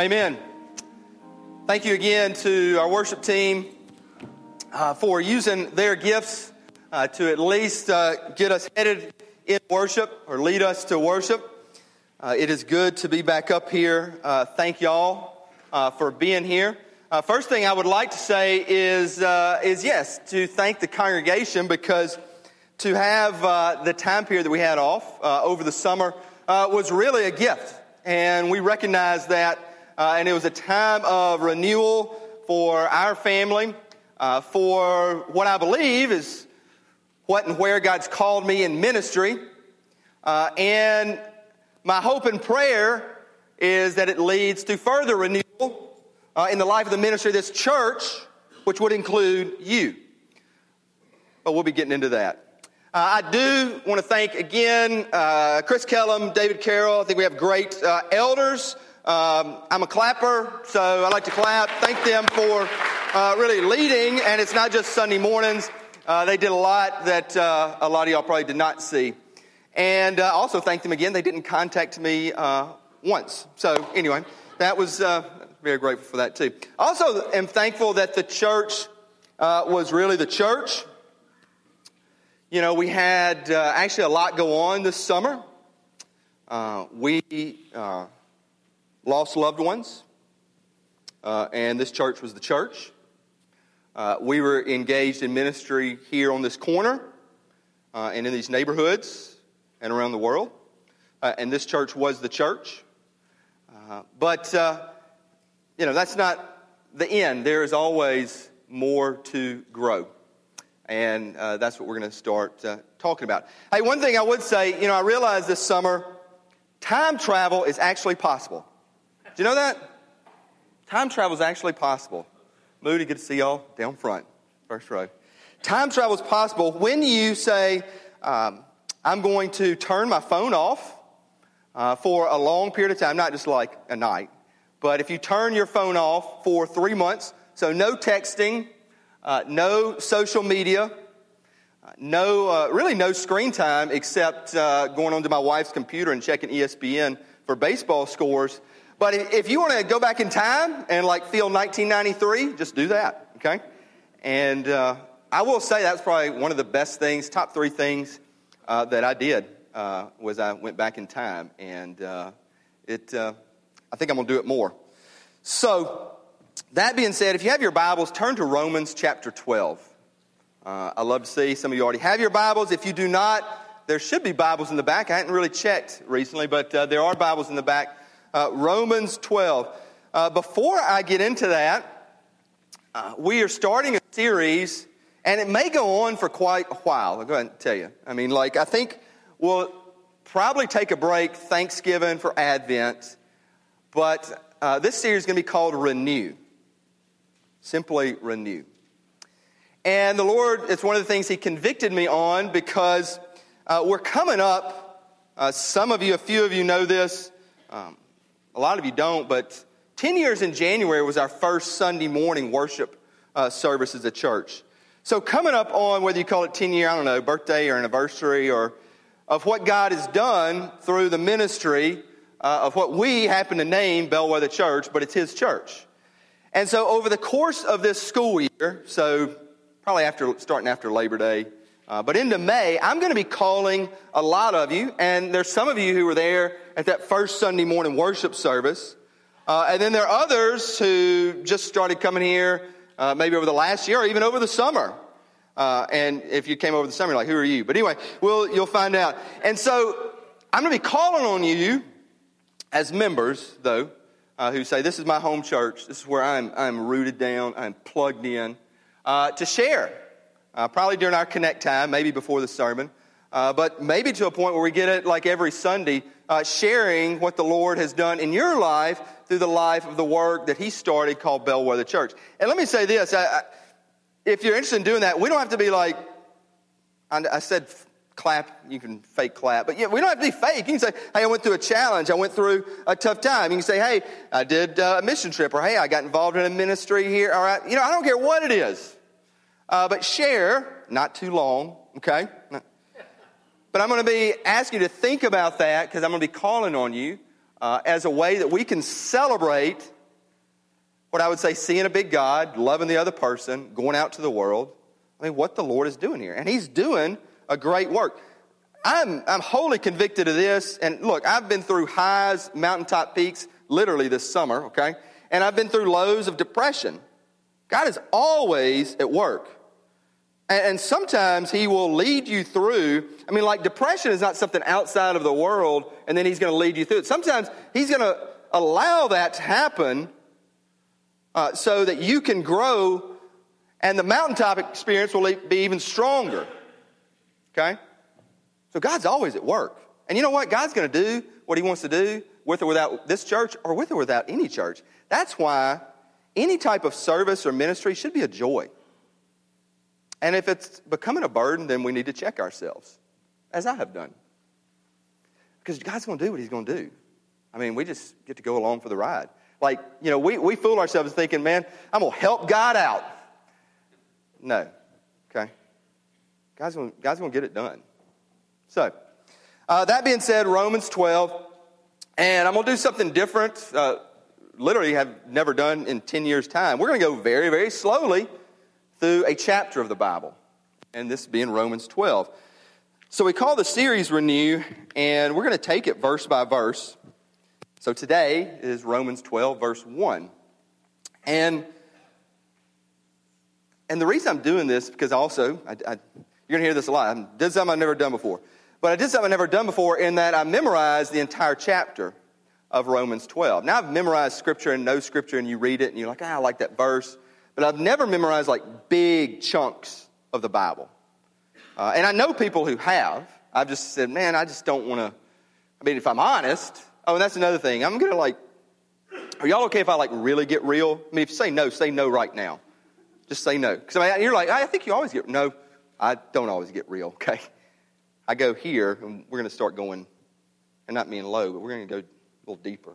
Amen. Thank you again to our worship team uh, for using their gifts uh, to at least uh, get us headed in worship or lead us to worship. Uh, it is good to be back up here. Uh, thank y'all uh, for being here. first thing I would like to say is, is yes, to thank the congregation because to have the time period that we had off over the summer was really a gift. And we recognize that uh, and it was a time of renewal for our family, uh, for what I believe is what and where God's called me in ministry. Uh, and my hope and prayer is that it leads to further renewal uh, in the life of the ministry of this church, which would include you. But we'll be getting into that. Uh, I do want to thank again uh, Chris Kellum, David Carroll. I think we have great uh, elders um, I'm a clapper, so I like to clap. Thank them for uh, really leading, and it's not just Sunday mornings. Uh, they did a lot that uh, a lot of y'all probably did not see. And uh, also thank them again. They didn't contact me uh, once. So, anyway, that was uh, very grateful for that too. Also, am thankful that the church was really the church. You know, we had actually a lot go on this summer. we lost loved ones, uh, and this church was the church. Uh, we were engaged in ministry here on this corner uh, and in these neighborhoods and around the world. Uh, and this church was the church. Uh, but, uh, you know, that's not the end. There is always more to grow. And that's what we're going to start talking about. Hey, one thing I would say, you know, I realized this summer time travel is actually possible. Do you know that? Time travel is actually possible. Moody, good to see y'all down front, first row. Time travel is possible when you say, um, I'm going to turn my phone off uh, for a long period of time, not just like a night, but if you turn your phone off for three months, so no texting, uh, no social media, uh, no, uh, really no screen time except uh, going onto my wife's computer and checking ESPN for baseball scores. But if you want to go back in time and like feel 1993, just do that, okay? And uh, I will say that's probably one of the best things, top three things uh, that I did uh, was I went back in time, and uh, it. Uh, I think I'm going to do it more. So that being said, if you have your Bibles, turn to Romans chapter 12. Uh, I love to see some of you already have your Bibles. If you do not, there should be Bibles in the back. I hadn't really checked recently, but there are Bibles in the back uh, Romans 12. Uh, before I get into that, uh, we are starting a series, and it may go on for quite a while. I'll go ahead and tell you. I mean, like, I think we'll probably take a break Thanksgiving for Advent, but uh, this series is going to be called Renew. Simply Renew. And the Lord, it's one of the things He convicted me on because uh, we're coming up. Uh, some of you, a few of you know this. Um, a lot of you don't, but 10 years in January was our first Sunday morning worship uh, service as a church. So, coming up on whether you call it 10 year, I don't know, birthday or anniversary, or of what God has done through the ministry uh, of what we happen to name Bellwether Church, but it's His church. And so, over the course of this school year, so probably after starting after Labor Day, uh, but into May, I'm going to be calling a lot of you, and there's some of you who were there at that first Sunday morning worship service. Uh, and then there are others who just started coming here uh, maybe over the last year or even over the summer. Uh, and if you came over the summer, like, who are you? But anyway, we'll, you'll find out. And so I'm going to be calling on you as members, though, uh, who say, This is my home church. This is where I'm, I'm rooted down, I'm plugged in, uh, to share uh, probably during our connect time, maybe before the sermon, uh, but maybe to a point where we get it like every Sunday, uh, sharing what the Lord has done in your life through the life of the work that He started called Bellwether Church. And let me say this I, I, if you're interested in doing that, we don't have to be like, I, I said clap, you can fake clap, but yeah, we don't have to be fake. You can say, hey, I went through a challenge, I went through a tough time. You can say, hey, I did uh, a mission trip, or hey, I got involved in a ministry here. All right, you know, I don't care what it is. Uh, but share, not too long, okay? But I'm going to be asking you to think about that because I'm going to be calling on you uh, as a way that we can celebrate what I would say seeing a big God, loving the other person, going out to the world. I mean, what the Lord is doing here. And He's doing a great work. I'm, I'm wholly convicted of this. And look, I've been through highs, mountaintop peaks, literally this summer, okay? And I've been through lows of depression. God is always at work. And, sometimes He will lead you through. I mean, like depression is not something outside of the world and then He's going to lead you through it. Sometimes He's going to allow that to happen uh, so that you can grow and the mountaintop experience will be even stronger. Okay? So God's always at work. And you know what? God's going to do what He wants to do with or without this church or with or without any church. That's why any type of service or ministry should be a joy. And if it's becoming a burden, then we need to check ourselves, as I have done. Because God's going to do what He's going to do. I mean, we just get to go along for the ride. Like, you know, we, we fool ourselves thinking, man, I'm going to help God out. No. Okay? God's going God's to get it done. So, uh, that being said, Romans 12, and I'm going to do something different. Uh, literally, have never done in 10 years' time. We're going to go very, very slowly through a chapter of the Bible, and this being Romans 12. So, we call the series Renew, and we're going to take it verse by verse. So, today is Romans 12, verse 1. And and the reason I'm doing this because also I, I, you're going to hear this a lot. I did something I've never done before. But I did something I've never done before in that I memorized the entire chapter of Romans 12. Now I've memorized scripture and know scripture, and you read it and you're like, ah, I like that verse. But I've never memorized like big chunks of the Bible. Uh, and I know people who have. I've just said, man, I just don't want to. I mean, if I'm honest, oh, and that's another thing. I'm going to like, are y'all okay if I like really get real? I mean, if you say no, say no right now. Just say no. Because I mean, you're like, I think you always get, no, I don't always get real, okay? I go here, and we're going to start going, and not being low, but we're going to go a little deeper.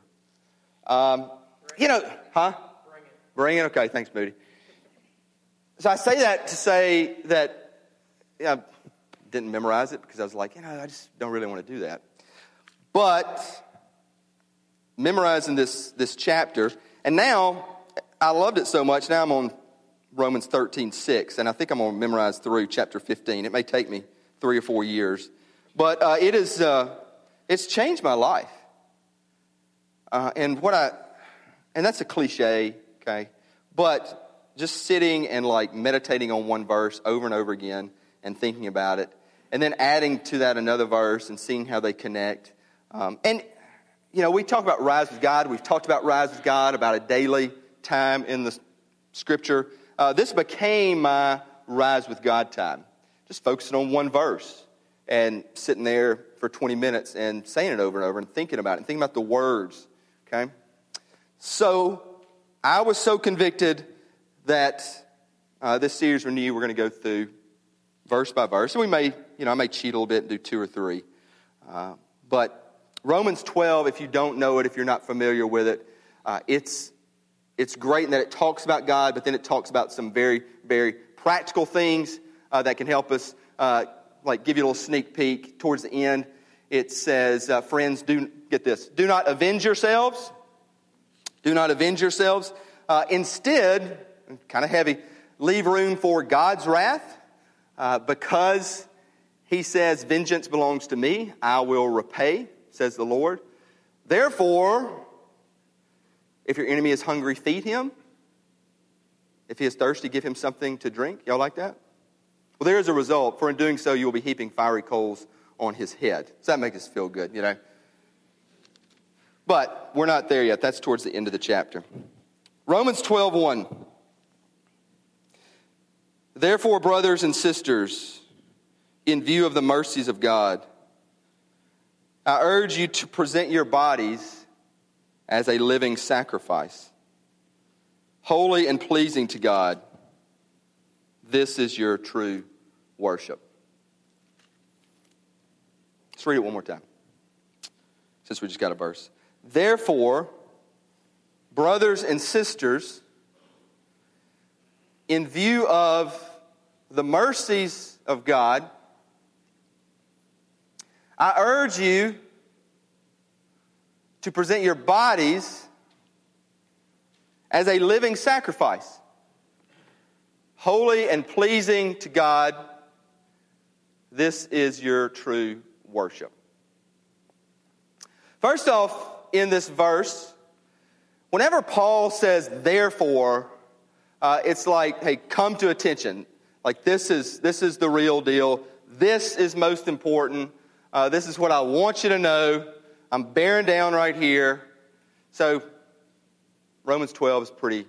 Um, you know, huh? Bring it. Bring it. Okay, thanks, Moody. So I say that to say that yeah, I didn't memorize it because I was like, you know, I just don't really want to do that. But memorizing this this chapter, and now I loved it so much. Now I'm on Romans 13, 6, and I think I'm going to memorize through chapter 15. It may take me three or four years, but uh, it is, uh, it's changed my life. Uh, and what I, and that's a cliche, okay, but just sitting and like meditating on one verse over and over again and thinking about it, and then adding to that another verse and seeing how they connect. Um, and, you know, we talk about rise with God. We've talked about rise with God, about a daily time in the scripture uh, this became my Rise with God time. Just focusing on one verse and sitting there for 20 minutes and saying it over and over and thinking about it and thinking about the words. Okay? So I was so convicted that uh, this series Renew, we're going to go through verse by verse. And we may, you know, I may cheat a little bit and do two or three. Uh, but Romans 12, if you don't know it, if you're not familiar with it, uh, it's it's great in that it talks about God, but then it talks about some very, very practical things uh, that can help us, uh, like give you a little sneak peek towards the end. It says, uh, friends, do get this. Do not avenge yourselves. Do not avenge yourselves. Uh, instead, kind of heavy, leave room for God's wrath uh, because he says, Vengeance belongs to me. I will repay, says the Lord. Therefore, if your enemy is hungry, feed him. If he is thirsty, give him something to drink. Y'all like that? Well, there is a result, for in doing so, you will be heaping fiery coals on his head. Does that make us feel good, you know? But we're not there yet. That's towards the end of the chapter. Romans 12 1. Therefore, brothers and sisters, in view of the mercies of God, I urge you to present your bodies as a living sacrifice, holy and pleasing to God. This is your true worship. Let's read it one more time, since we just got a verse. Therefore, brothers and sisters, in view of the mercies of God, I urge you to present your bodies as a living sacrifice, holy and pleasing to God. This is your true worship. First off, in this verse, whenever Paul says therefore, uh, it's like, hey, come to attention. Like this is this is the real deal. This is most important. Uh, this is what I want you to know. I'm bearing down right here. So Romans 12 is pretty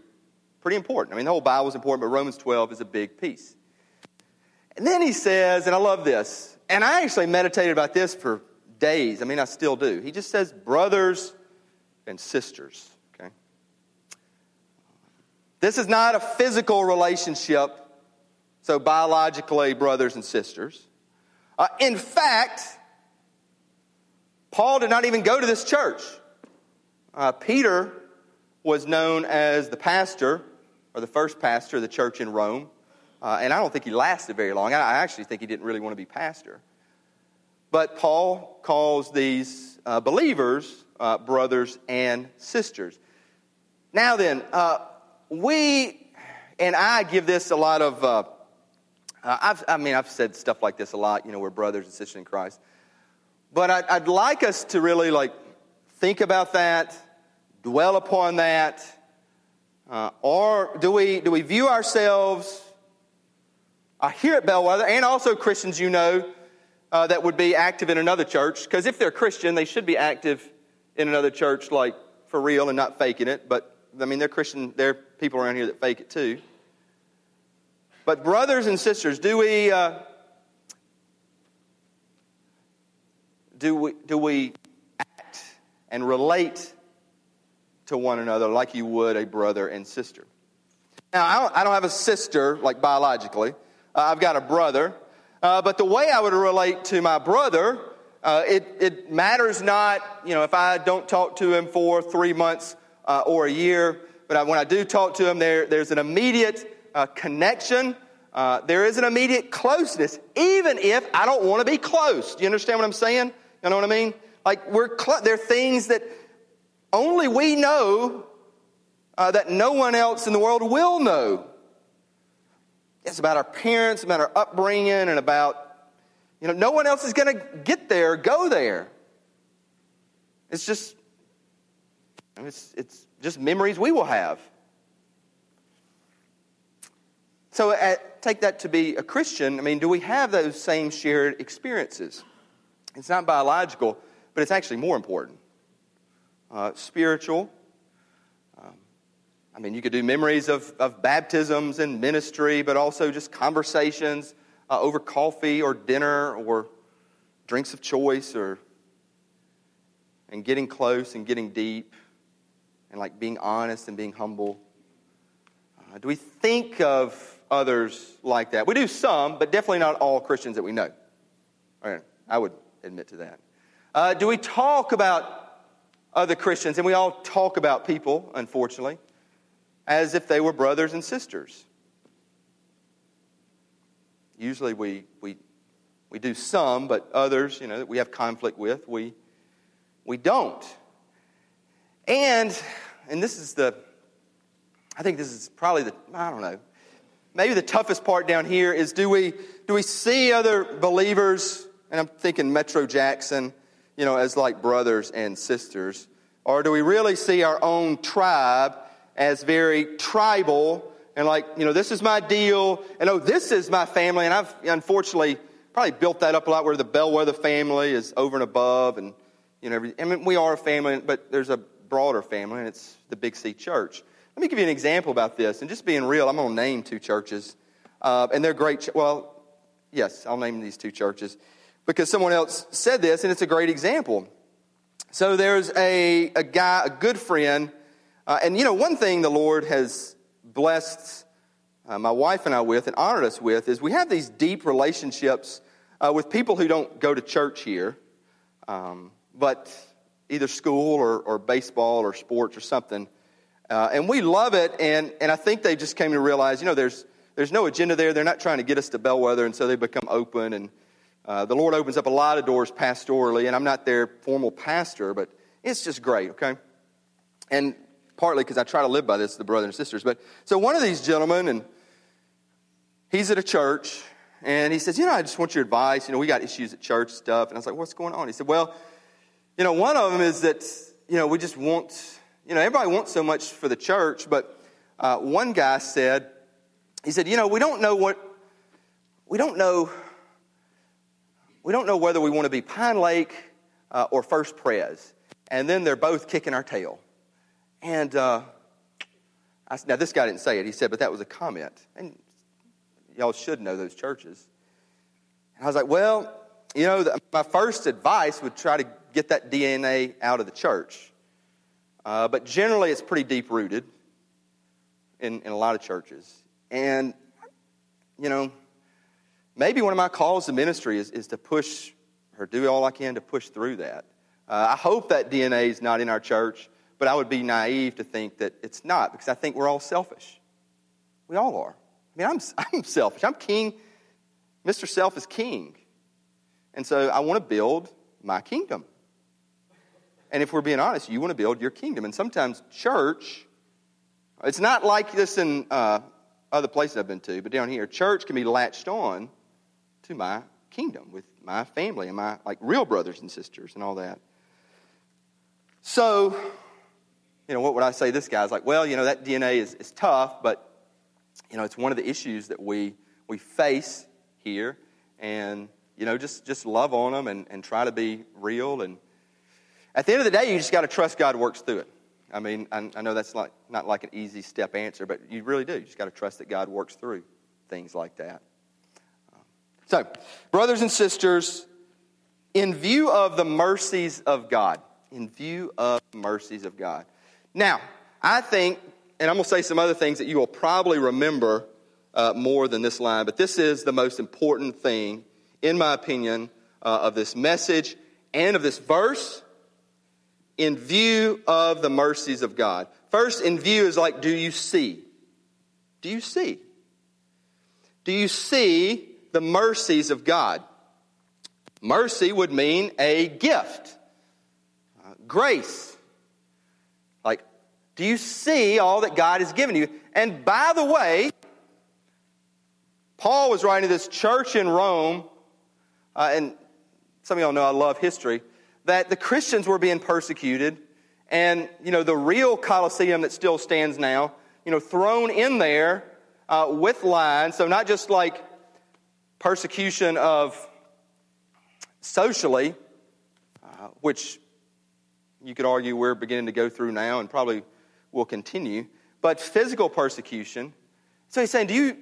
pretty important. I mean, the whole Bible is important, but Romans 12 is a big piece. And then he says, and I love this, and I actually meditated about this for days. I mean, I still do. He just says, brothers and sisters. This is not a physical relationship, so biologically, brothers and sisters. Uh, in fact, Paul did not even go to this church. Uh, Peter was known as the pastor, or the first pastor of the church in Rome. Uh, and I don't think he lasted very long. I, I actually think he didn't really want to be pastor. But Paul calls these uh, believers uh, brothers and sisters. Now then, uh, we and I give this a lot of. Uh, uh, i mean, I've said stuff like this a lot. You know, we're brothers and sisters in Christ. But I'd, I'd like us to really like think about that, dwell upon that, uh, or do we do we view ourselves here at Bellwether and also Christians you know uh, that would be active in another church, because if they're Christian, they should be active in another church, like for real and not faking it. But I mean, they're Christian, there are people around here that fake it too. But, brothers and sisters, do we, uh, do we, do we act and relate to one another like you would a brother and sister? Now, I don't, I don't have a sister, like biologically. Uh, I've got a brother. Uh, but the way I would relate to my brother, uh, it, it matters not, you know, if I don't talk to him for three months uh, or a year, but I, when I do talk to them, there, there's an immediate uh, connection. Uh, there is an immediate closeness, even if I don't want to be close. Do you understand what I'm saying? You know what I mean? Like, we're cl- there are things that only we know uh, that no one else in the world will know. It's about our parents, about our upbringing, and about, you know, no one else is going to get there, go there. It's just, it's, it's just memories we will have. So, at, take that to be a Christian. I mean, do we have those same shared experiences? It's not biological, but it's actually more important. Uh, spiritual, I mean, you could do memories of, of baptisms and ministry, but also just conversations uh, over coffee or dinner or drinks of choice or and getting close and getting deep and like being honest and being humble. Uh, do we think of others like that? We do some, but definitely not all Christians that we know. I would admit to that. Uh, do we talk about other Christians? And we all talk about people, unfortunately as if they were brothers and sisters. Usually we, we, we do some, but others, you know, that we have conflict with, we, we don't. And, and this is the, I think this is probably the, I don't know, maybe the toughest part down here is do we, do we see other believers, and I'm thinking Metro Jackson, you know, as like brothers and sisters, or do we really see our own tribe as very tribal and like, you know, this is my deal, and oh, this is my family. And I've unfortunately probably built that up a lot where the Bellwether family is over and above, and, you know, I mean, we are a family, but there's a broader family, and it's the Big C Church. Let me give you an example about this, and just being real, I'm going to name two churches, uh, and they're great. Ch- well, yes, I'll name these two churches because someone else said this, and it's a great example. So there's a, a guy, a good friend uh, and you know, one thing the Lord has blessed uh, my wife and I with and honored us with is we have these deep relationships uh, with people who don't go to church here, um, but either school or, or, baseball or sports or something. Uh, and we love it, and, and I think they just came to realize, you know, there's, there's no agenda there. They're not trying to get us to Bellwether, and so they become open. And uh, the Lord opens up a lot of doors pastorally, and I'm not their formal pastor, but It's just great, okay? And partly because I try to live by this, the brothers and sisters. But so one of these gentlemen, and he's at a church, and he says, You know, I just want your advice. You know, we got issues at church stuff. And I was like, What's going on? He said, Well, you know, one of them is that, you know, we just want, you know, everybody wants so much for the church, but uh, one guy said, He said, You know, we don't know what, we don't know, we don't know whether we want to be Pine Lake uh, or First Pres. And then they're both kicking our tail. And uh, I, now, this guy didn't say it. He said, but that was a comment. And y'all should know those churches. And I was like, well, you know, the, my first advice would try to get that DNA out of the church. Uh, but generally, it's pretty deep rooted in, in a lot of churches. And, you know, maybe one of my calls to ministry is, is to push or do all I can to push through that. Uh, I hope that DNA is not in our church, but I would be naive to think that it's not because I think we're all selfish. We all are. I mean, I'm, I'm selfish. I'm king. Mr. Self is king. And so I want to build my kingdom. And if we're being honest, you want to build your kingdom. And sometimes church, it's not like this in uh, other places I've been to, but down here, church can be latched on to my kingdom with my family and my like real brothers and sisters and all that. So, you know, what would I say? This guy's like, well, you know, that DNA is, is tough, but you know, it's one of the issues that we we face here, and you know, just just love on them and, and try to be real. And at the end of the day, you just got to trust God works through it. I mean, I, I know that's not like an easy step answer, but you really do. You just got to trust that God works through things like that. So, brothers and sisters, in view of the mercies of God, in view of mercies of God. Now, I think, and I'm going to say some other things that you will probably remember uh, more than this line, but this is the most important thing, in my opinion, uh, of this message and of this verse in view of the mercies of God. First, in view is like, do you see? Do you see? Do you see the mercies of God. Mercy would mean a gift, uh, grace. Like, do you see all that God has given you? And by the way, Paul was writing to this church in Rome, uh, and some of y'all know I love history, that the Christians were being persecuted, and, you know, the real Colosseum that still stands now, you know, thrown in there uh, with lines. So, not just like persecution of socially, uh, which you could argue we're beginning to go through now and probably will continue, but physical persecution. So he's saying, do you,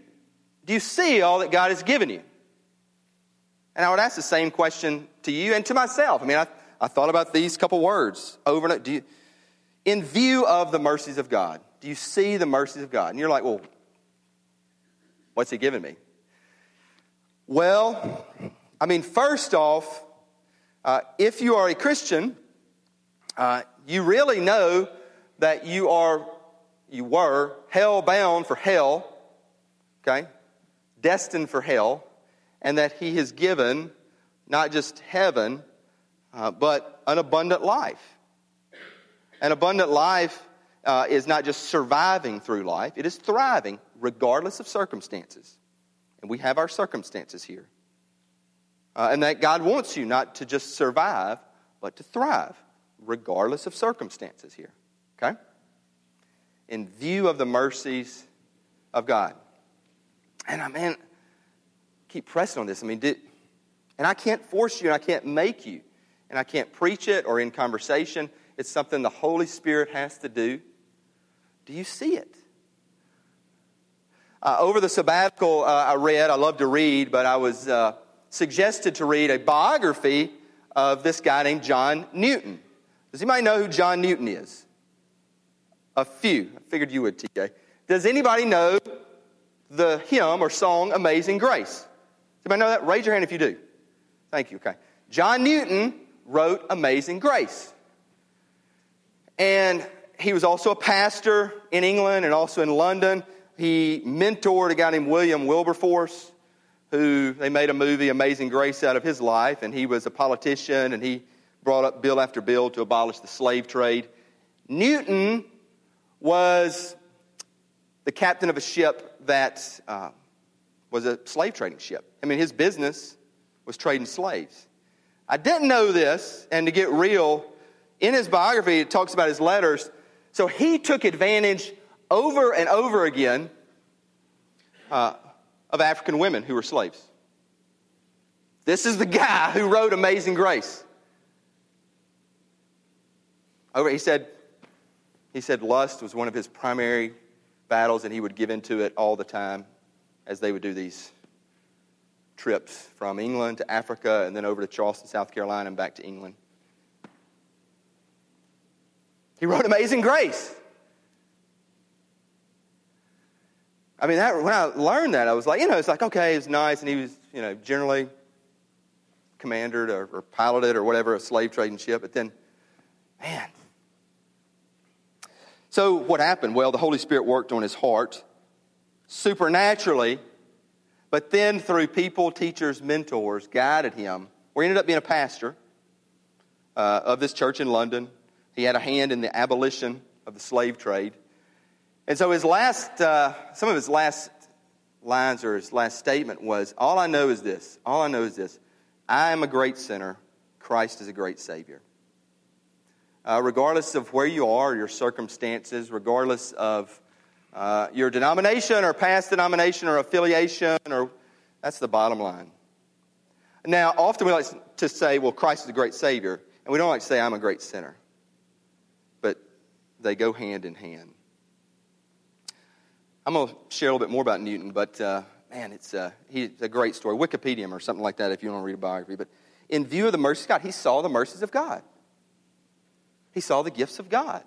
do you see all that God has given you? And I would ask the same question to you and to myself. I mean, I, I thought about these couple words over and over. You, in view of the mercies of God, do you see the mercies of God? And you're like, well, what's He given me? Well, I mean, first off, uh, if you are a Christian, uh, you really know that you are, you were hell bound for hell, okay, destined for hell, and that He has given not just heaven, uh, but an abundant life. An abundant life uh, is not just surviving through life, it is thriving regardless of circumstances. And we have our circumstances here. Uh, and that God wants you not to just survive, but to thrive, regardless of circumstances here. Okay? In view of the mercies of God. And I mean, keep pressing on this. I mean, and I can't force you, and I can't make you, and I can't preach it or in conversation. It's something the Holy Spirit has to do. Do you see it? Uh, over the sabbatical, uh, I read, I love to read, but I was uh, suggested to read a biography of this guy named John Newton. Does anybody know who John Newton is? A few. I figured you would, TJ. Does anybody know the hymn or song Amazing Grace? Does anybody know that? Raise your hand if you do. Thank you. Okay. John Newton wrote Amazing Grace. And he was also a pastor in England and also in London he mentored a guy named William Wilberforce, who they made a movie, Amazing Grace, out of his life, and he was a politician and he brought up bill after bill to abolish the slave trade. Newton was the captain of a ship that uh, was a slave trading ship. I mean, his business was trading slaves. I didn't know this, and to get real, in his biography, it talks about his letters. So he took advantage over and over again uh, of African women who were slaves. This is the guy who wrote Amazing Grace. Over, he said, he said lust was one of his primary battles, and he would give into it all the time as they would do these trips from England to Africa and then over to Charleston, South Carolina, and back to England. He wrote Amazing Grace. I mean, that, when I learned that, I was like, you know, it's like, okay, it's nice, and he was, you know, generally commanded or, or piloted or whatever a slave trading ship, but then, man. So what happened? Well, the Holy Spirit worked on his heart supernaturally, but then through people, teachers, mentors, guided him. Where he ended up being a pastor uh, of this church in London. He had a hand in the abolition of the slave trade. And so his last, uh, some of his last lines or his last statement was, All I know is this. All I know is this. I am a great sinner. Christ is a great Savior. Uh, regardless of where you are, your circumstances, regardless of uh, your denomination or past denomination or affiliation, or that's the bottom line. Now, often we like to say, well, Christ is a great Savior, and we don't like to say, I'm a great sinner. But they go hand in hand. I'm going to share a little bit more about Newton, but uh, man, it's, uh, he's a great story. Wikipedia or something like that if you want to read a biography. But in view of the mercies of God, he saw the mercies of God. He saw the gifts of God.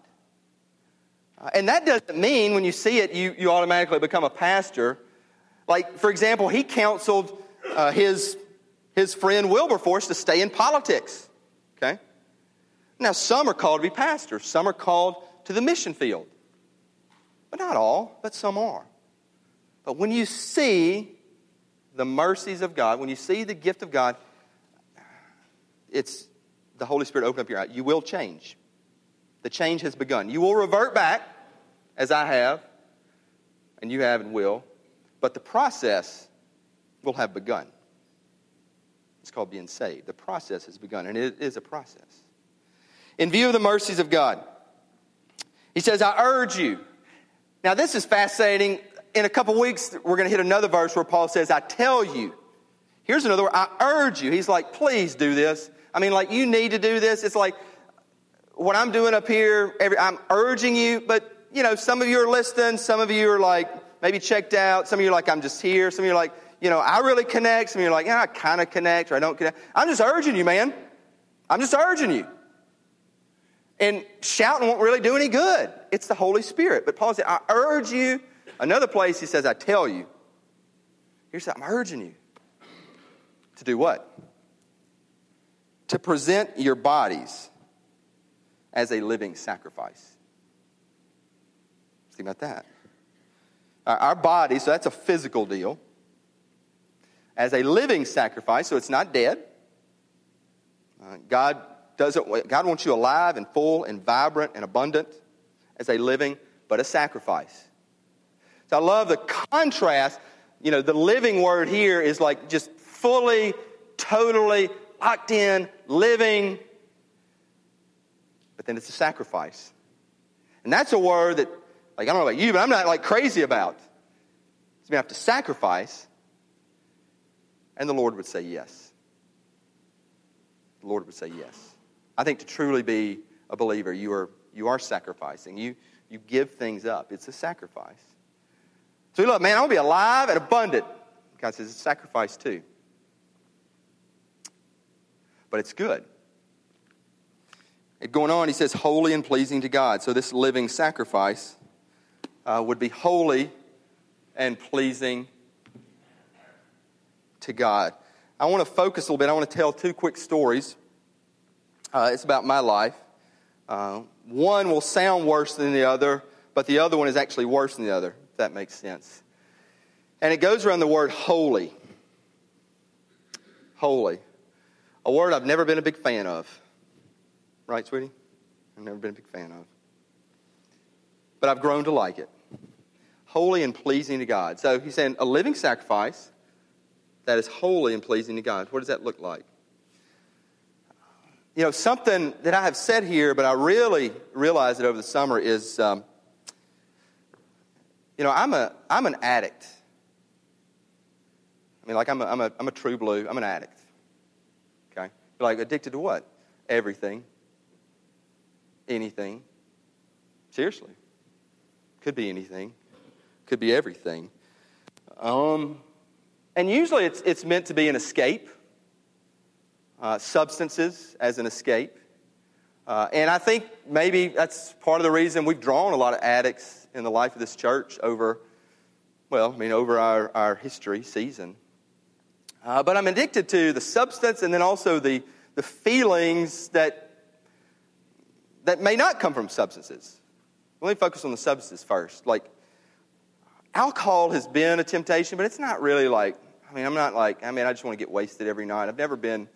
Uh, and that doesn't mean when you see it, you, you automatically become a pastor. Like, for example, he counseled uh, his, his friend Wilberforce to stay in politics. Okay? Now, some are called to be pastors, some are called to the mission field. But not all, but some are. But when you see the mercies of God, when you see the gift of God, it's the Holy Spirit open up your eyes. You will change. The change has begun. You will revert back, as I have, and you have and will, but the process will have begun. It's called being saved. The process has begun, and it is a process. In view of the mercies of God, he says, I urge you. Now, this is fascinating in a couple weeks, we're going to hit another verse where Paul says, I tell you. Here's another word, I urge you. He's like, please do this. I mean, like, you need to do this. It's like what I'm doing up here, every, I'm urging you, but, you know, some of you are listening, some of you are like, maybe checked out, some of you are like, I'm just here, some of you are like, you know, I really connect, some of you are like, yeah, I kind of connect or I don't connect. I'm just urging you, man. I'm just urging you. And shouting won't really do any good. It's the Holy Spirit. But Paul said, I urge you Another place he says, I tell you. Here's I'm urging you to do what? To present your bodies as a living sacrifice. Think about that. Our body, so that's a physical deal, as a living sacrifice, so it's not dead. Uh, God doesn't. God wants you alive and full and vibrant and abundant as a living, but a sacrifice. So I love the contrast. You know, the living word here is like just fully, totally locked in, living. But then it's a sacrifice. And that's a word that, like, I don't know about you, but I'm not like crazy about. So we have to sacrifice. And the Lord would say yes. The Lord would say yes. I think to truly be a believer, you are, you are sacrificing. You, you give things up. It's a sacrifice. So look, man, I want to be alive and abundant. God says it's sacrifice too. But it's good. It going on, he says, holy and pleasing to God. So this living sacrifice uh, would be holy and pleasing to God. I want to focus a little bit. I want to tell two quick stories. Uh, it's about my life. Uh, one will sound worse than the other, but the other one is actually worse than the other if that makes sense. And it goes around the word holy. Holy. A word I've never been a big fan of. Right, sweetie? I've never been a big fan of. But I've grown to like it. Holy and pleasing to God. So he's saying a living sacrifice that is holy and pleasing to God. What does that look like? You know, something that I have said here, but I really realized it over the summer is, um, you know, I'm, a, I'm an addict. I mean, like, I'm a, I'm, a, I'm a true blue. I'm an addict. Okay? Like, addicted to what? Everything. Anything. Seriously. Could be anything. Could be everything. Um, and usually it's, it's meant to be an escape, uh, substances as an escape. Uh, and I think maybe that's part of the reason we've drawn a lot of addicts in the life of this church over, well, I mean, over our, our history season. Uh, but I'm addicted to the substance and then also the, the feelings that, that may not come from substances. Let me focus on the substances first. Like, alcohol has been a temptation, but it's not really like, I mean, I'm not like, I mean, I just want to get wasted every night. I've never been,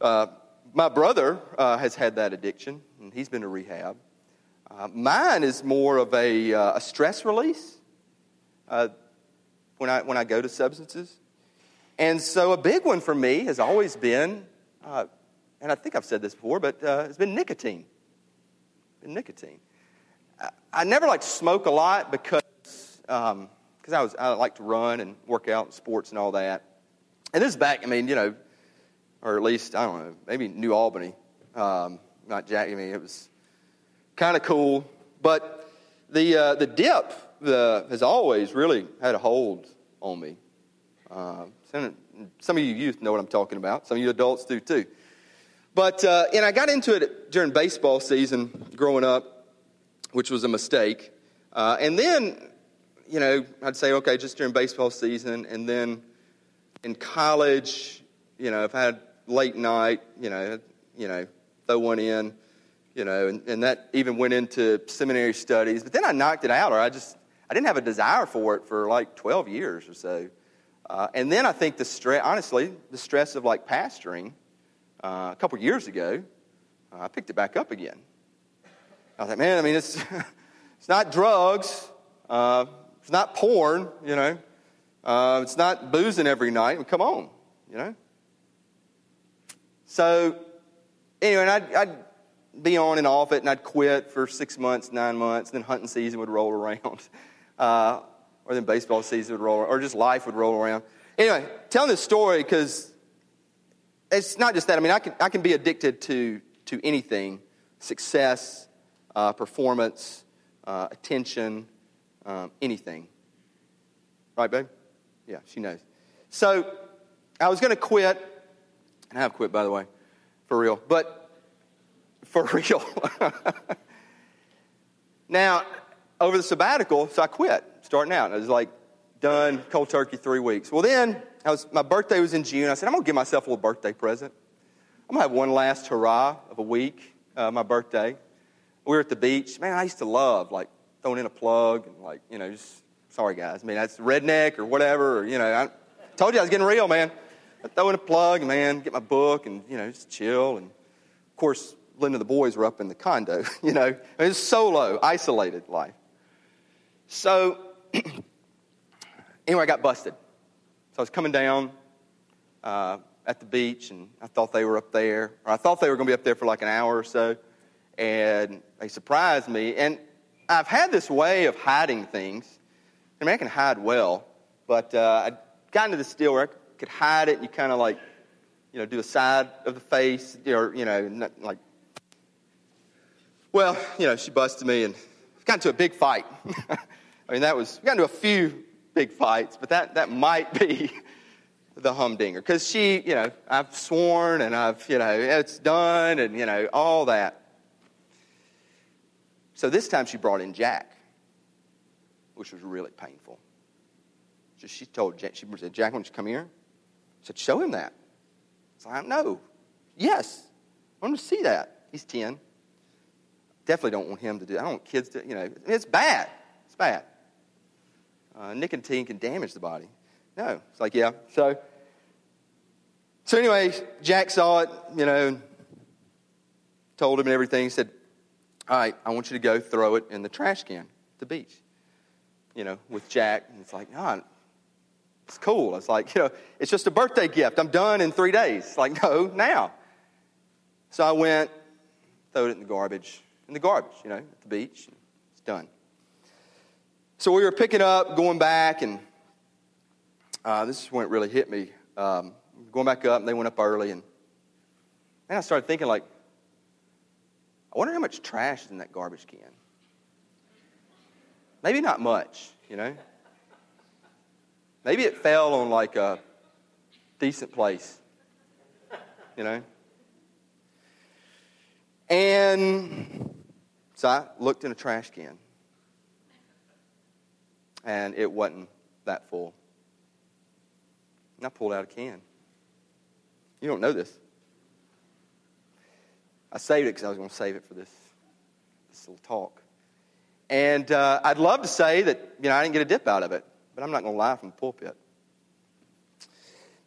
uh, my brother uh, has had that addiction, and he's been to rehab. Uh, mine is more of a, uh, a stress release uh, when, I, when I go to substances. And so a big one for me has always been, uh, and I think I've said this before, but it's been nicotine. Been nicotine. I, I never like to smoke a lot because um, I was I like to run and work out, and sports and all that. And this is back, I mean, you know, or at least I don't know, maybe New Albany, um, not Jack. I mean, it was kind of cool, but the uh, the dip the, has always really had a hold on me. Uh, some of you youth know what I'm talking about. Some of you adults do too. But, uh, and I got into it during baseball season growing up, which was a mistake. Uh, and then, you know, I'd say, okay, just during baseball season. And then in college, you know, if I had late night, you know, you know, throw one in, you know, and, and that even went into seminary studies. But then I knocked it out, or I just, I didn't have a desire for it for like 12 years or so. Uh, and then I think the stress, honestly, the stress of like pastoring uh, a couple years ago, uh, I picked it back up again. I was like, man, I mean, it's, it's not drugs, uh, it's not porn, you know, uh, it's not boozing every night. Come on, you know. So, anyway, and I'd, I'd be on and off it, and I'd quit for six months, nine months, then hunting season would roll around. Uh, or then baseball season would roll, or just life would roll around. Anyway, telling this story because it's not just that. I mean, I can, I can be addicted to, to anything success, uh, performance, uh, attention, um, anything. Right, babe? Yeah, she knows. So I was going to quit, and I have quit, by the way, for real. But for real. now, over the sabbatical, so I quit starting out. I was like, done, cold turkey, three weeks. Well, then, I was, my birthday was in June. I said, I'm going to give myself a little birthday present. I'm going to have one last hurrah of a week, uh, my birthday. We were at the beach. Man, I used to love, like, throwing in a plug and, like, you know, just, sorry, guys. I mean, that's redneck or whatever. Or, you know, I told you I was getting real, man. I throw in a plug, man, get my book and, you know, just chill. And, of course, Linda and the boys were up in the condo, you know. It was solo, isolated life. So anyway, I got busted. So I was coming down uh, at the beach, and I thought they were up there, or I thought they were going to be up there for like an hour or so, and they surprised me. And I've had this way of hiding things. I mean, I can hide well, but uh, I got into this deal where I could hide it, and you kind of like, you know, do a side of the face, or you know, like. Well, you know, she busted me and got into a big fight. I mean, that was, we got into a few big fights, but that, that might be the humdinger. Because she, you know, I've sworn and I've, you know, it's done and, you know, all that. So this time she brought in Jack, which was really painful. So she told Jack, she said, Jack, why don't you come here? I said, show him that. So I no. Yes. I want to see that. He's 10. Definitely don't want him to do I don't want kids to, you know, it's bad. It's bad uh, nicotine can damage the body. No, it's like, yeah. So, so anyway, Jack saw it, you know, told him and everything. He said, All right, I want you to go throw it in the trash can at the beach, you know, with Jack. And it's like, No, it's cool. It's like, you know, it's just a birthday gift. I'm done in three days. Like, no, now. So I went, threw it in the garbage, in the garbage, you know, at the beach. It's done. So we were picking up, going back, and uh, this is when it really hit me. Um, going back up, and they went up early, and then I started thinking, like, I wonder how much trash is in that garbage can. Maybe not much, you know. Maybe it fell on like a decent place, you know. And so I looked in a trash can, and it wasn't that full. And I pulled out a can. You don't know this. I saved it because I was going to save it for this, this little talk. And uh, I'd love to say that, you know, I didn't get a dip out of it, but I'm not going to lie from the pulpit.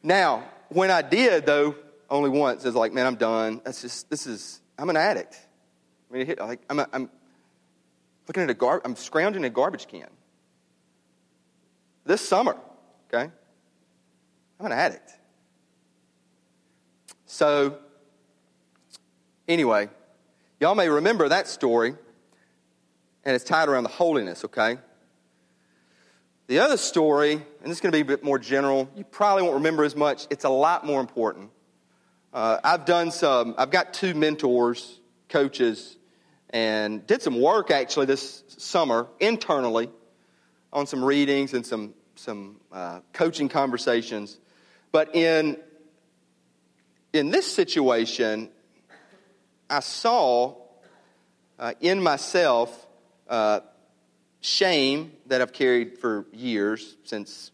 Now, when I did, though, only once, I was like, man, I'm done. That's just, this is, I'm an addict. I mean, hit, like, I'm, a, I'm looking at a gar- I'm scrounging a garbage can. This summer, okay? I'm an addict. So, anyway, y'all may remember that story, and it's tied around the holiness, okay? The other story, and this is going to be a bit more general, you probably won't remember as much. It's a lot more important. Uh, I've done some, I've got two mentors, coaches, and did some work actually this summer internally on some readings and some, some uh, coaching conversations. But in, in this situation, I saw uh, in myself uh, shame that I've carried for years since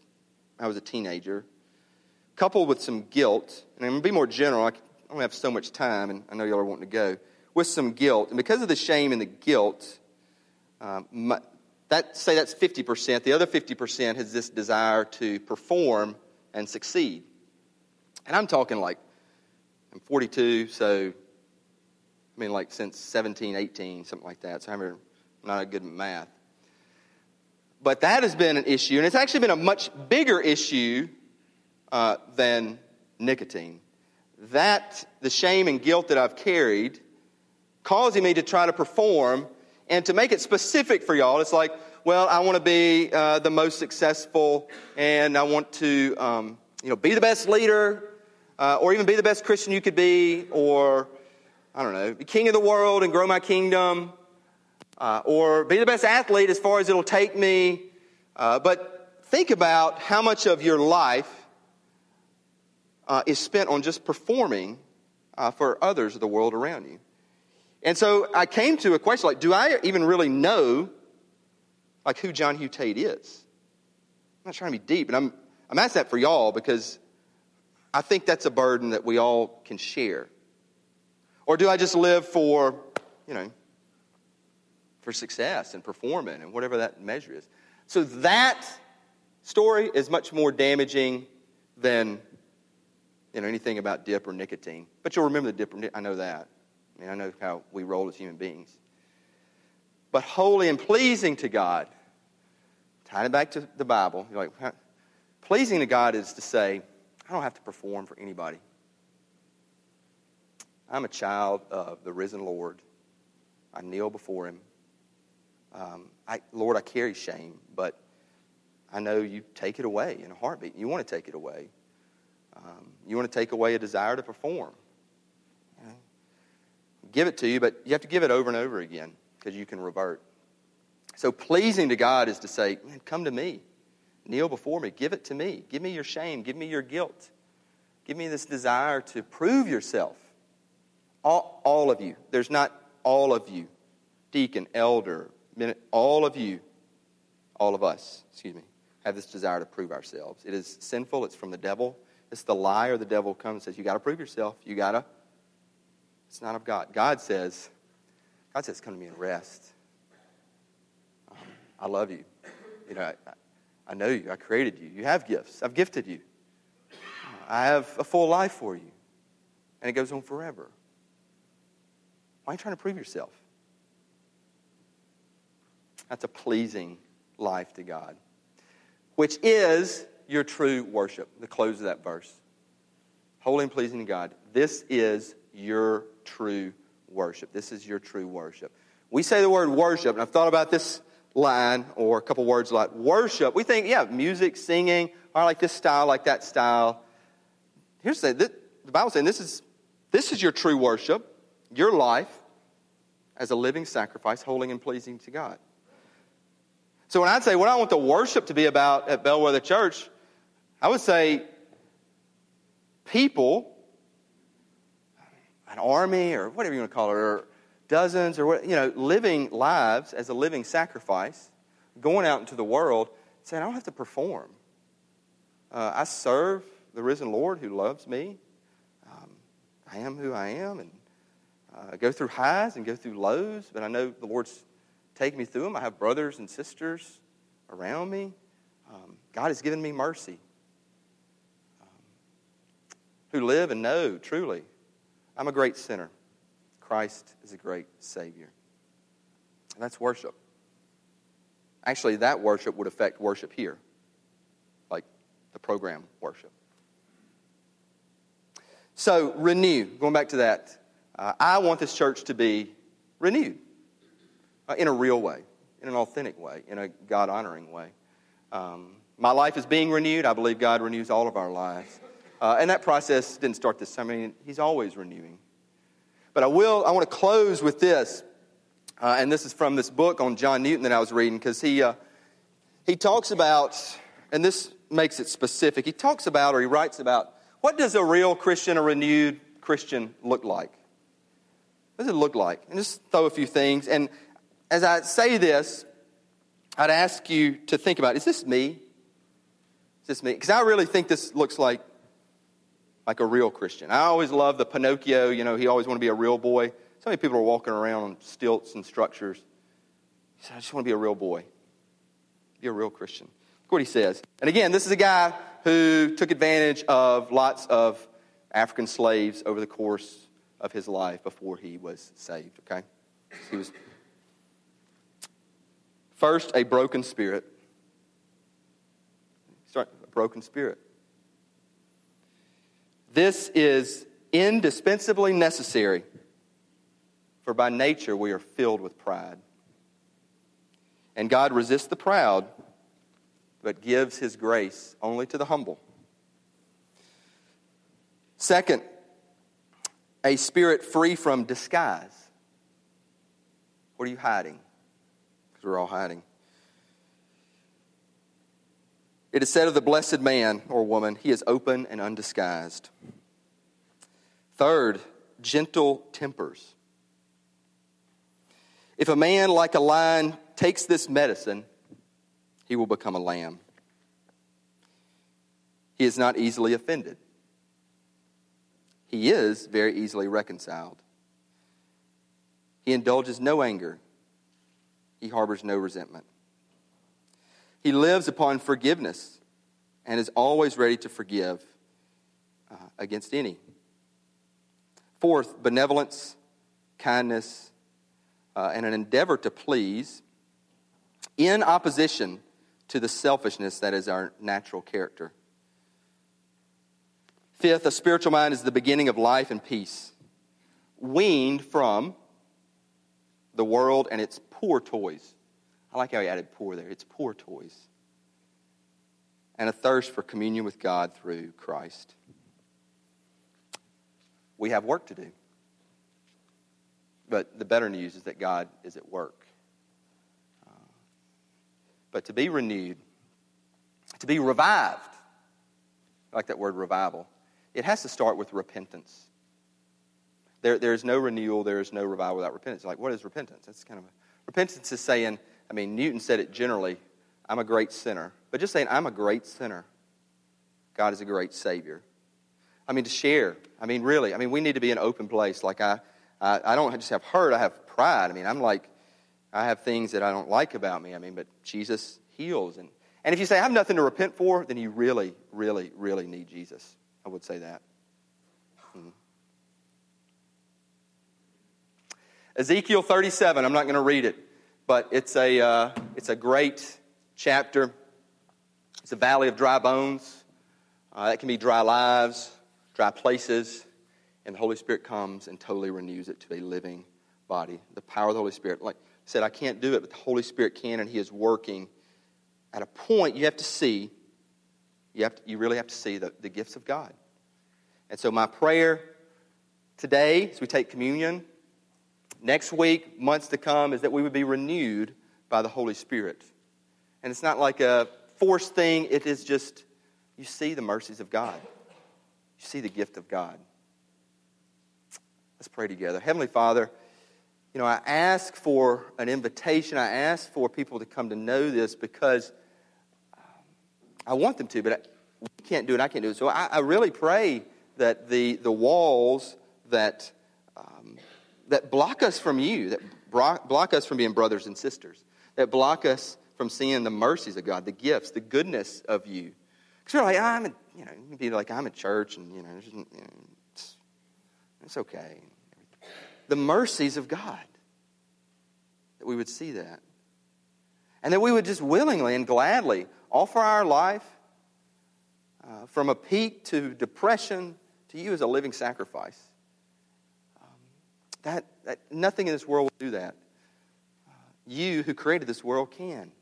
I was a teenager, coupled with some guilt. And I'm going to be more general. I only have so much time, and I know y'all are wanting to go. With some guilt. And because of the shame and the guilt, um, my, that, say that's 50%. The other 50% has this desire to perform and succeed. And I'm talking like, I'm 42, so I mean, like since 17, 18, something like that. So I'm not a good at math. But that has been an issue, and it's actually been a much bigger issue uh, than nicotine. That, the shame and guilt that I've carried, causing me to try to perform, and to make it specific for y'all, it's like, well, I want to be uh, the most successful, and I want to, um, you know, be the best leader, uh, or even be the best Christian you could be, or I don't know, be king of the world and grow my kingdom, uh, or be the best athlete as far as it'll take me. Uh, but think about how much of your life uh, is spent on just performing uh, for others of the world around you. And so I came to a question like, do I even really know like who John Hugh Tate is? I'm not trying to be deep, and I'm, I'm asking that for y'all because I think that's a burden that we all can share. Or do I just live for, you know, for success and performing and whatever that measure is? So that story is much more damaging than you know, anything about dip or nicotine. But you'll remember the dip or I know that. I mean, I know how we roll as human beings. But holy and pleasing to God, tying it back to the Bible, you're like, pleasing to God is to say, I don't have to perform for anybody. I'm a child of the risen Lord. I kneel before him. Um, I, Lord, I carry shame, but I know you take it away in a heartbeat. You want to take it away. Um, you want to take away a desire to perform. Give it to you, but you have to give it over and over again because you can revert. So pleasing to God is to say, Man, come to me. Kneel before me. Give it to me. Give me your shame. Give me your guilt. Give me this desire to prove yourself. All, all of you. There's not all of you. Deacon, elder, all of you, all of us, excuse me, have this desire to prove ourselves. It is sinful. It's from the devil. It's the lie or the devil comes and says, you got to prove yourself. You got to. It's not of God. God says, God says, come to me and rest. Um, I love you. You know, I, I know you. I created you. You have gifts. I've gifted you. I have a full life for you. And it goes on forever. Why are you trying to prove yourself? That's a pleasing life to God, which is your true worship. The close of that verse. Holy and pleasing to God. This is your true worship. This is your true worship. We say the word worship, and I've thought about this line or a couple words like worship. We think, yeah, music, singing, I like this style, like that style. Here's the, the Bible saying this is this is your true worship, your life as a living sacrifice, holy and pleasing to God. So when I'd say what I want the worship to be about at Bellwether Church, I would say people, an army or whatever you want to call it, or dozens or what, you know, living lives as a living sacrifice, going out into the world saying, I don't have to perform. Uh, I serve the risen Lord who loves me. Um, I am who I am and uh, go through highs and go through lows, but I know the Lord's taking me through them. I have brothers and sisters around me. Um, God has given me mercy. Um, who live and know truly I'm a great sinner. Christ is a great Savior. And that's worship. Actually, that worship would affect worship here, like the program worship. So, renew. Going back to that, uh, I want this church to be renewed uh, in a real way, in an authentic way, in a God honoring way. Um, my life is being renewed. I believe God renews all of our lives. Uh, and that process didn't start this time. I mean, He's always renewing. But I will, I want to close with this. Uh, and this is from this book on John Newton that I was reading because he, uh, he talks about, and this makes it specific, he talks about or he writes about what does a real Christian, a renewed Christian look like? What does it look like? And just throw a few things. And as I say this, I'd ask you to think about is this me? Is this me? Because I really think this looks like like a real Christian. I always love the Pinocchio, you know, he always want to be a real boy. So many people are walking around on stilts and structures. He said, I just want to be a real boy. Be a real Christian. Look what he says. And again, this is a guy who took advantage of lots of African slaves over the course of his life before he was saved, okay? He was first a broken spirit. Start a broken spirit. This is indispensably necessary, for by nature we are filled with pride. And God resists the proud, but gives his grace only to the humble. Second, a spirit free from disguise. What are you hiding? Because we're all hiding. It is said of the blessed man or woman, he is open and undisguised. Third, gentle tempers. If a man like a lion takes this medicine, he will become a lamb. He is not easily offended. He is very easily reconciled. He indulges no anger. He harbors no resentment. He lives upon forgiveness and is always ready to forgive uh, against any. Fourth, benevolence, kindness, uh, and an endeavor to please in opposition to the selfishness that is our natural character. Fifth, a spiritual mind is the beginning of life and peace, weaned from the world and its poor toys. I like how he added poor there. It's poor toys. And a thirst for communion with God through Christ. We have work to do. But the better news is that God is at work. Uh, but to be renewed, to be revived, I like that word revival, it has to start with repentance. There, there is no renewal, there is no revival without repentance. Like, what is repentance? That's kind of a, repentance is saying, I mean, Newton said it generally I'm a great sinner. But just saying, I'm a great sinner. God is a great Savior. I mean, to share. I mean, really. I mean, we need to be an open place. Like, I, I, I don't just have hurt, I have pride. I mean, I'm like, I have things that I don't like about me. I mean, but Jesus heals. And, and if you say, I have nothing to repent for, then you really, really, really need Jesus. I would say that. Hmm. Ezekiel 37, I'm not going to read it, but it's a, uh, it's a great chapter. It's a valley of dry bones. Uh, that can be dry lives, dry places, and the Holy Spirit comes and totally renews it to a living body. The power of the Holy Spirit. Like I said, I can't do it, but the Holy Spirit can, and He is working. At a point, you have to see, you, have to, you really have to see the, the gifts of God. And so, my prayer today, as we take communion, next week, months to come, is that we would be renewed by the Holy Spirit. And it's not like a forced thing, it is just you see the mercies of God, you see the gift of God. Let's pray together. Heavenly Father, you know, I ask for an invitation. I ask for people to come to know this because I want them to, but we can't do it. I can't do it. So I, I really pray that the, the walls that, um, that block us from you, that block us from being brothers and sisters, that block us from seeing the mercies of God, the gifts, the goodness of you. Because you're like, I'm, a, you know, you be like, I'm a church, and you know, you know it's, it's okay. The mercies of God, that we would see that, and that we would just willingly and gladly offer our life uh, from a peak to depression to you as a living sacrifice. That, that, nothing in this world will do that. You who created this world can.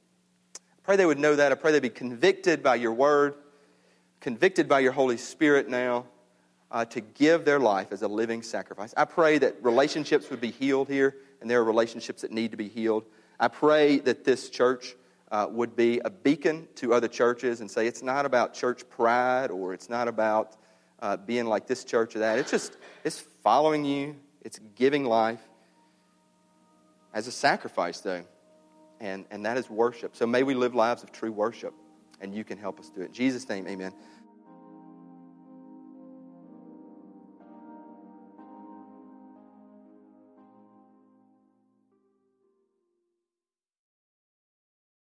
I pray they would know that. I pray they'd be convicted by your word, convicted by your Holy Spirit now uh, to give their life as a living sacrifice. I pray that relationships would be healed here, and there are relationships that need to be healed. I pray that this church uh, would be a beacon to other churches and say it's not about church pride or it's not about uh, being like this church or that. It's just, it's following you, it's giving life as a sacrifice, though. And, and that is worship. So may we live lives of true worship, and you can help us do it. In Jesus' name, amen.